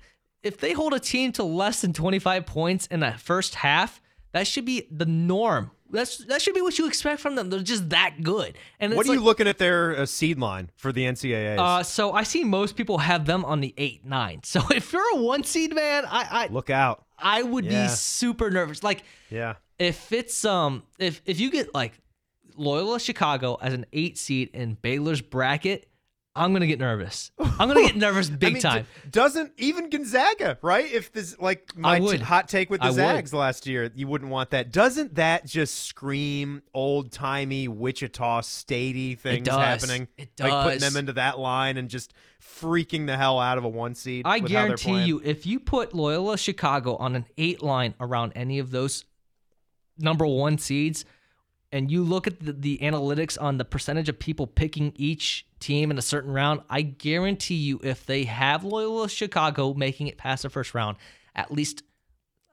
if they hold a team to less than 25 points in that first half, that should be the norm. That's that should be what you expect from them. They're just that good. And it's What are like, you looking at their uh, seed line for the NCAAs? Uh, so I see most people have them on the eight nine. So if you're a one seed man, I I, Look out. I would Yeah. be super nervous. Like Yeah. if it's um if if you get like Loyola Chicago as an eight seed in Baylor's bracket, I'm gonna get nervous. I'm gonna get nervous big I mean, time. d- doesn't even Gonzaga, right? If this like my would. t- hot take with the I would. Zags last year, you wouldn't want that. Doesn't that just scream old timey Wichita statey things does. happening? It does. Like putting them into that line and just freaking the hell out of a one seed. I guarantee you, if you put Loyola Chicago on an eight line around any of those number one seeds, and you look at the, the analytics on the percentage of people picking each team in a certain round, I guarantee you, if they have Loyola Chicago making it past the first round, at least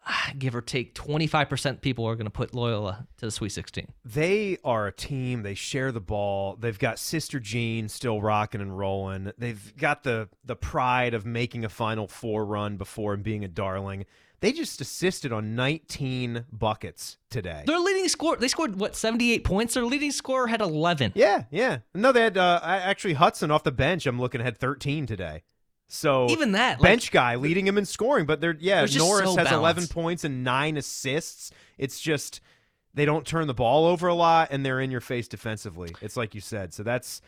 ah, give or take 25% people are going to put Loyola to the Sweet 16. they are a team. They share the ball. They've got Sister Jean still rocking and rolling. They've got the the pride of making a Final Four run before and being a darling. They just assisted on 19 buckets today. Their leading score, they scored what 78 points. Their leading scorer had 11. Yeah, yeah. No, they had uh, actually Hudson off the bench. I'm looking had 13 today. So Even that, like- bench guy leading him in scoring, but they're yeah. Norris so has 11 points and nine assists. It's just they don't turn the ball over a lot, and they're in your face defensively. It's like you said. So that's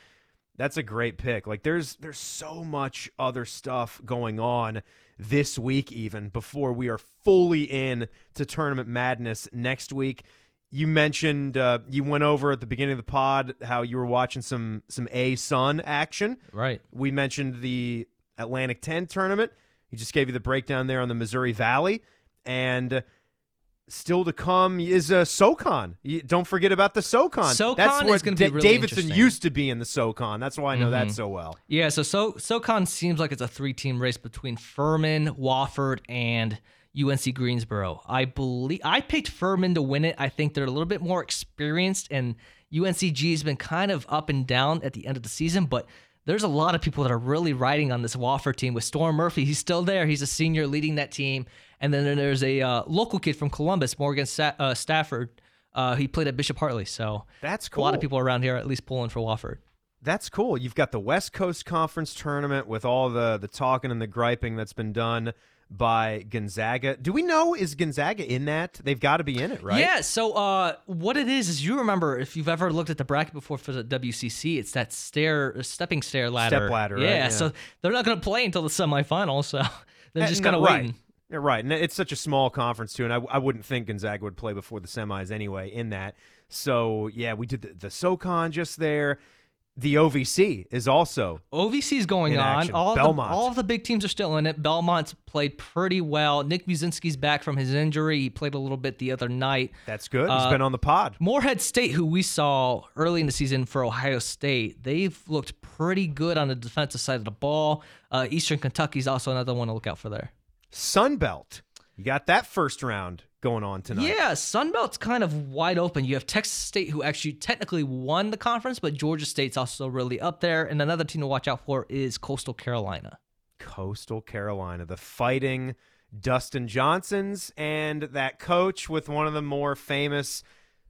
That's a great pick. Like there's there's so much other stuff going on this week even before we are fully in to tournament madness next week. You mentioned uh, you went over at the beginning of the pod how you were watching some some ASUN action. Right. We mentioned the Atlantic 10 tournament. He just gave you the breakdown there on the Missouri Valley and still to come is uh, SoCon. You, don't forget about the SoCon. SoCon That's is where gonna be really Davidson used to be in the SoCon. That's why I know that so well. Yeah, so so SoCon seems like it's a three-team race between Furman, Wofford, and UNC Greensboro. I believe I picked Furman to win it. I think they're a little bit more experienced, and UNCG has been kind of up and down at the end of the season, but. There's a lot of people that are really riding on this Wofford team with Storm Murphy. He's still there. He's a senior leading that team. And then there's a uh, local kid from Columbus, Morgan Sa- uh, Safford. Uh, he played at Bishop Hartley. So That's cool. a lot of people around here are at least pulling for Wofford. That's cool. You've got the West Coast Conference tournament with all the the talking and the griping that's been done by Gonzaga. Do we know is Gonzaga in that? They've got to be in it, right? Yeah. So uh, what it is is you remember if you've ever looked at the bracket before for the WCC, it's that stair, stepping stair ladder. Step ladder, right? Yeah, Yeah. So they're not going to play until the semifinal. So they're Uh, just kind of waiting. Yeah, right. And it's such a small conference too, and I, I wouldn't think Gonzaga would play before the semis anyway. In that, so yeah, we did the, the SoCon just there. The OVC is also OVC is going on. All Belmont. the all of the big teams are still in it. Belmont's played pretty well. Nick Muszynski's back from his injury. He played a little bit the other night. that's good. He's been on the pod. Morehead State, who we saw early in the season for Ohio State, they've looked pretty good on the defensive side of the ball. Uh, Eastern Kentucky's also another one to look out for there. Sunbelt. You got that first round going on tonight. Yeah, Sunbelt's kind of wide open. You have Texas State, who actually technically won the conference, but Georgia State's also really up there. And another team to watch out for is Coastal Carolina. Coastal Carolina, the fighting Dustin Johnsons, and that coach with one of the more famous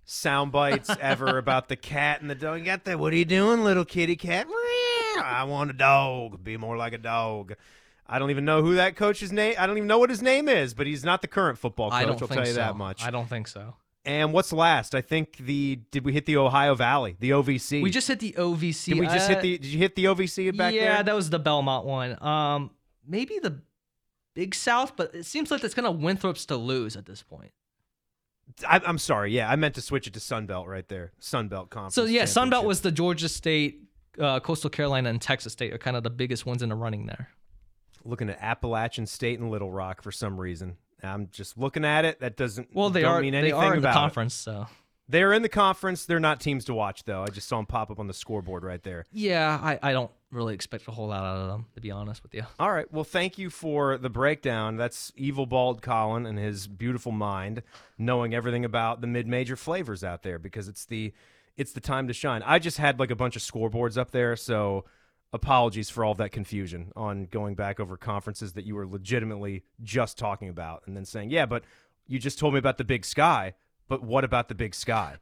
sound bites ever about the cat and the dog. You got that? What are you doing, little kitty cat? I want a dog. Be more like a dog. I don't even know who that coach's name. I don't even know what his name is, but he's not the current football coach. I don't think tell you so. that much. I don't think so. And what's last? I think the did we hit the Ohio Valley, the OVC? We just hit the OVC. did we just Uh, hit the? Did you hit the OVC back yeah, there? Yeah, that was the Belmont one. Um, maybe the Big South, but it seems like it's kind of Winthrop's to lose at this point. I, I'm sorry. Yeah, I meant to switch it to Sunbelt right there. Sunbelt Conference. So yeah, Sunbelt Championship. was the Georgia State, uh, Coastal Carolina, and Texas State are kind of the biggest ones in the running there. Looking at Appalachian State and Little Rock for some reason. I'm just looking at it. That doesn't Well, they don't are mean they anything are in the about it. conference, so They're in the conference. They're not teams to watch though. I just saw them pop up on the scoreboard right there. yeah, I, I don't really expect a whole lot out of them to be honest with you. All right. Well, thank you for the breakdown. That's evil bald Colin and his beautiful mind, knowing everything about the mid-major flavors out there because it's the it's the time to shine. I just had like a bunch of scoreboards up there, so apologies for all of that confusion on going back over conferences that you were legitimately just talking about and then saying, "Yeah, but you just told me about the Big Sky, but what about the Big Sky?"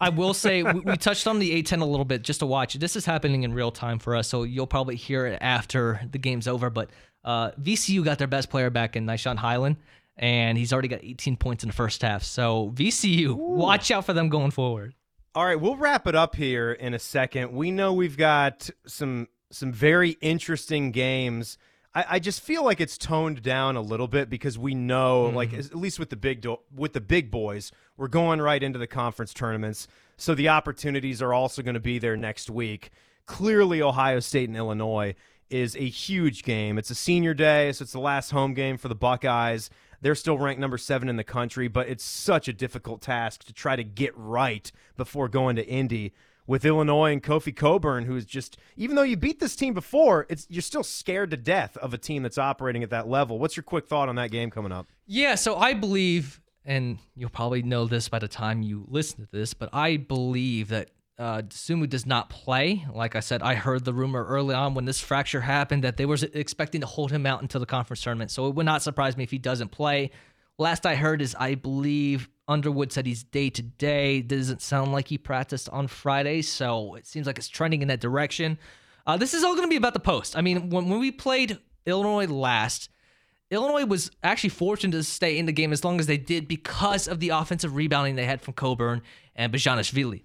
I will say we, we touched on the A10 a little bit just to watch. This is happening in real time for us, so you'll probably hear it after the game's over. But uh, VCU got their best player back in Nah'Shon Hyland, and he's already got 18 points in the first half. So VCU, watch out for them going forward. All right, we'll wrap it up here in a second. We know we've got some some very interesting games. I, I just feel like it's toned down a little bit because we know, mm-hmm. like at least with the big do- with the big boys, we're going right into the conference tournaments, so the opportunities are also going to be there next week. Clearly, Ohio State and Illinois is a huge game. It's a senior day, so it's the last home game for the Buckeyes. They're still ranked number seven in the country, but it's such a difficult task to try to get right before going to Indy with Illinois and Kofi Cockburn, who's just even though you beat this team before, it's you're still scared to death of a team that's operating at that level. What's your quick thought on that game coming up? Yeah, so I believe, and you'll probably know this by the time you listen to this, but I believe that uh, Sumu does not play. Like I said, I heard the rumor early on when this fracture happened that they were expecting to hold him out until the conference tournament. So it would not surprise me if he doesn't play. Last I heard is I believe Underwood said he's day to day. Doesn't sound like he practiced on Friday, so it seems like it's trending in that direction. Uh, this is all going to be about the post. I mean, when, when we played Illinois last, Illinois was actually fortunate to stay in the game as long as they did because of the offensive rebounding they had from Cockburn and Bezhanishvili.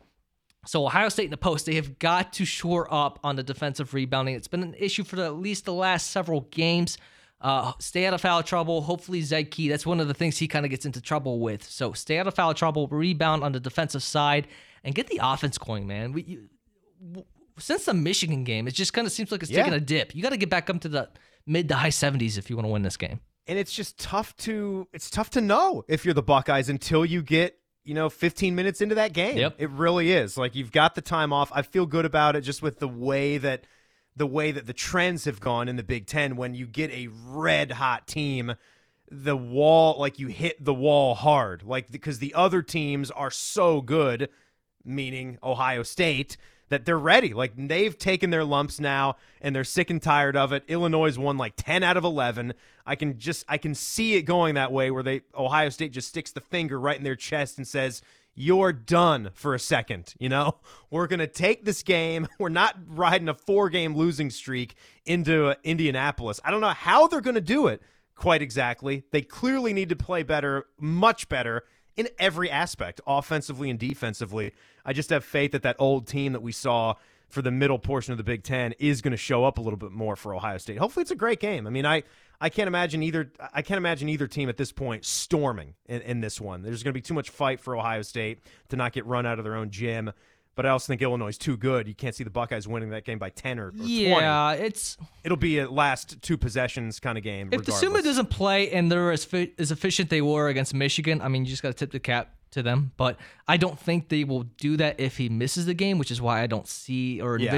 So Ohio State in the post, they have got to shore up on the defensive rebounding. It's been an issue for the, at least the last several games. Uh, stay out of foul trouble. Hopefully, Zed Key, that's one of the things he kind of gets into trouble with. So stay out of foul trouble, rebound on the defensive side, and get the offense going, man. We, you, w- since the Michigan game, it just kind of seems like it's Yeah. taking a dip. You got to get back up to the mid to high 70s if you want to win this game. and it's just tough to it's tough to know if you're the Buckeyes until you get you know 15 minutes into that game. Yep. It really is. Like you've got the time off. I feel good about it just with the way that the way that the trends have gone in the Big 10 when you get a red hot team the wall like you hit the wall hard. Like because the other teams are so good meaning Ohio State that they're ready. Like they've taken their lumps now and they're sick and tired of it. Illinois won like 10 out of 11 I can just I can see it going that way where they Ohio State just sticks the finger right in their chest and says you're done for a second you know we're going to take this game we're not riding a four game losing streak into uh, Indianapolis I don't know how they're going to do it quite exactly. They clearly need to play better, much better in every aspect, offensively and defensively. I just have faith that that old team that we saw for the middle portion of the Big Ten is going to show up a little bit more for Ohio State. Hopefully, it's a great game. I mean, I I can't imagine either. I can't imagine either team at this point storming in, in this one. There's going to be too much fight for Ohio State to not get run out of their own gym. But I also think Illinois is too good. You can't see the Buckeyes winning that game by ten or, or twenty. Yeah, it's It'll be a last two possessions kind of game. If Dosunmu doesn't play and they're as, fi- as efficient they were against Michigan, I mean, you just got to tip the cap to them. But I don't think they will do that if he misses the game, which is why I don't see or Yeah.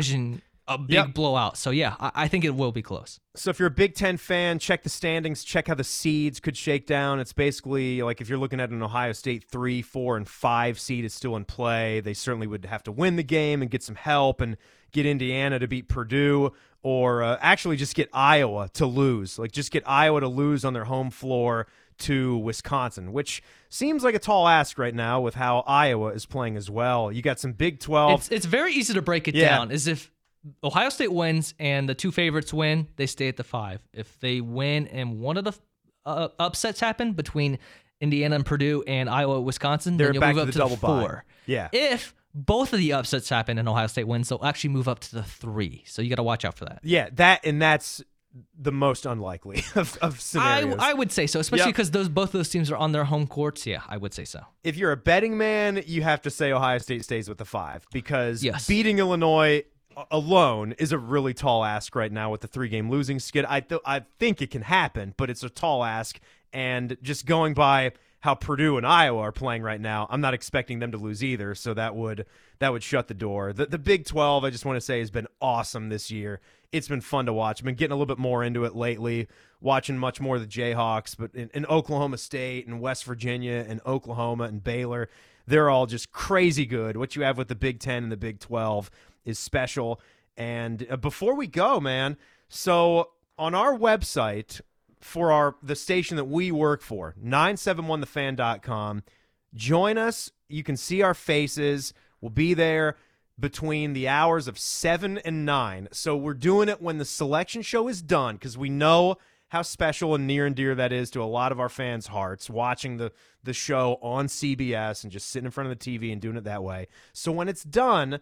A big Yep. blowout. So yeah, I, I think it will be close. So if you're a Big Ten fan, check the standings, check how the seeds could shake down. It's basically like if you're looking at an Ohio State three, four, and five seed is still in play. They certainly would have to win the game and get some help and get Indiana to beat Purdue, or uh, actually just get Iowa to lose. Like just get Iowa to lose on their home floor to Wisconsin, which seems like a tall ask right now with how Iowa is playing as well. You got some Big Twelve. It's it's very easy to break it Yeah. down. As if Ohio State wins and the two favorites win, they stay at the five. If they win and one of the uh, upsets happen between Indiana and Purdue and Iowa, Wisconsin, They're then you'll back move to up the to, double the four. Yeah. If both of the upsets happen and Ohio State wins, they'll actually move up to the three. So you got to watch out for that. yeah, that and that's the most unlikely of, of I, scenarios. I would say so, especially Yep. because those both of those teams are on their home courts. Yeah, I would say so. if you're a betting man, you have to say Ohio State stays with the five because Yes. beating Illinois alone is a really tall ask right now with the three game losing skid. I th- I think it can happen, but it's a tall ask. And just going by how Purdue and Iowa are playing right now, I'm not expecting them to lose either. So that would that would shut the door. The the Big 12, I just want to say, has been awesome this year. It's been fun to watch. I've been getting a little bit more into it lately, watching much more of the Jayhawks, but in, in Oklahoma State and West Virginia and Oklahoma and Baylor, they're all just crazy good. What you have with the Big 10 and the Big 12 is special. And uh, before we go, man, so on our website for our the station that we work for, 971thefan.com, join us. You can see our faces. We'll be there between the hours of 7 and 9. So we're doing it when the selection show is done because we know how special and near and dear that is to a lot of our fans' hearts watching the the show on CBS and just sitting in front of the TV and doing it that way. So when it's done,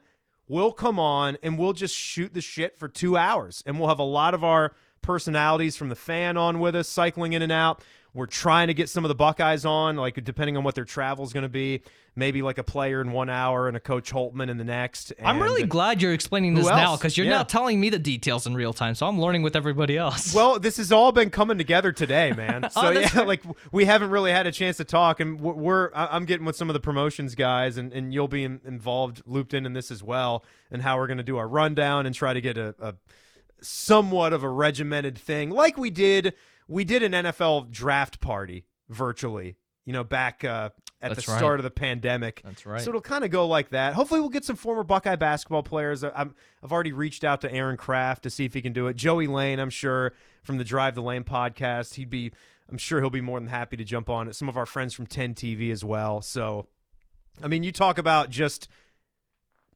we'll come on and we'll just shoot the shit for 2 hours and we'll have a lot of our personalities from the fan on with us cycling in and out. We're trying to get some of the Buckeyes on, like depending on what their travel is going to be. Maybe like a player in one hour and a Coach Holtmann in the next. I'm really glad you're explaining this now because you're Yeah. now telling me the details in real time, so I'm learning with everybody else. Well, this has all been coming together today, man. So Oh, yeah, right. like we haven't really had a chance to talk, and we're- I'm getting with some of the promotions guys, and, and you'll be in, involved, looped in in this as well, and how we're going to do our rundown and try to get a, a somewhat of a regimented thing, like we did. We did an NFL draft party virtually, you know, back uh, at That's the right. start of the pandemic. That's right. So it'll kind of go like that. Hopefully, we'll get some former Buckeye basketball players. I- I'm, I've already reached out to Aaron Craft to see if he can do it. Joey Lane, I'm sure, from the Drive the Lane podcast, he'd be. I'm sure he'll be more than happy to jump on it. Some of our friends from 10 TV as well. So, I mean, you talk about just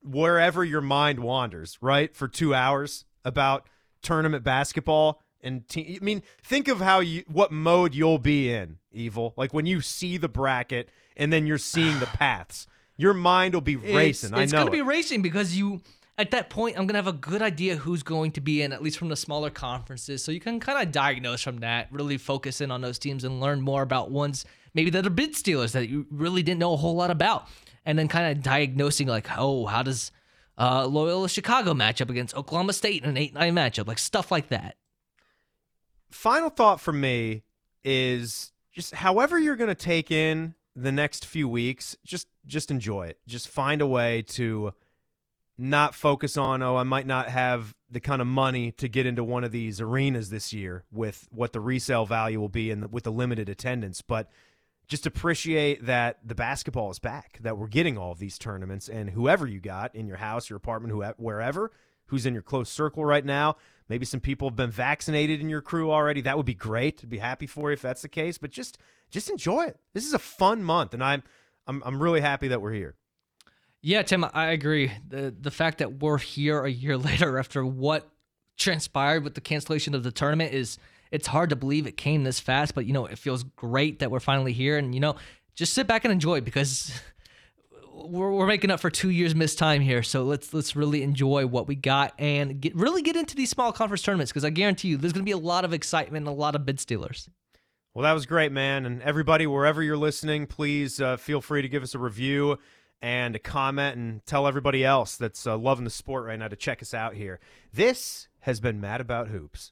wherever your mind wanders, right? For two hours about tournament basketball and te- I mean, think of how you what mode you'll be in, Evil. Like when you see the bracket and then you're seeing the paths. Your mind will be racing. It's, it's I know. going to be racing because you, at that point, I'm going to have a good idea who's going to be in, at least from the smaller conferences. So you can kind of diagnose from that, really focus in on those teams and learn more about ones maybe that are bid stealers that you really didn't know a whole lot about. And then kind of diagnosing, like, oh, how does uh, Loyola Chicago match up against Oklahoma State in an 8 9 matchup? Like stuff like that. Final thought for me is just however you're going to take in the next few weeks, just just enjoy it. Just find a way to not focus on oh I might not have the kind of money to get into one of these arenas this year with what the resale value will be and with the limited attendance, but just appreciate that the basketball is back, that we're getting all of these tournaments, and whoever you got in your house, your apartment, whoever, wherever, who's in your close circle right now, maybe some people have been vaccinated in your crew already. That would be great. To be happy for you if that's the case, but just just enjoy it. This is a fun month, and I'm I'm I'm really happy that we're here. Yeah, Tim, I agree. The the fact that we're here a year later after what transpired with the cancellation of the tournament is it's hard to believe it came this fast, but you know, it feels great that we're finally here and you know, just sit back and enjoy because we're, we're making up for two years missed time here. So let's let's really enjoy what we got and get really get into these small conference tournaments because I guarantee you there's going to be a lot of excitement and a lot of bid stealers. Well, that was great, man. And everybody, wherever you're listening, please uh, feel free to give us a review and a comment and tell everybody else that's uh, loving the sport right now to check us out here. This has been Mad About Hoops.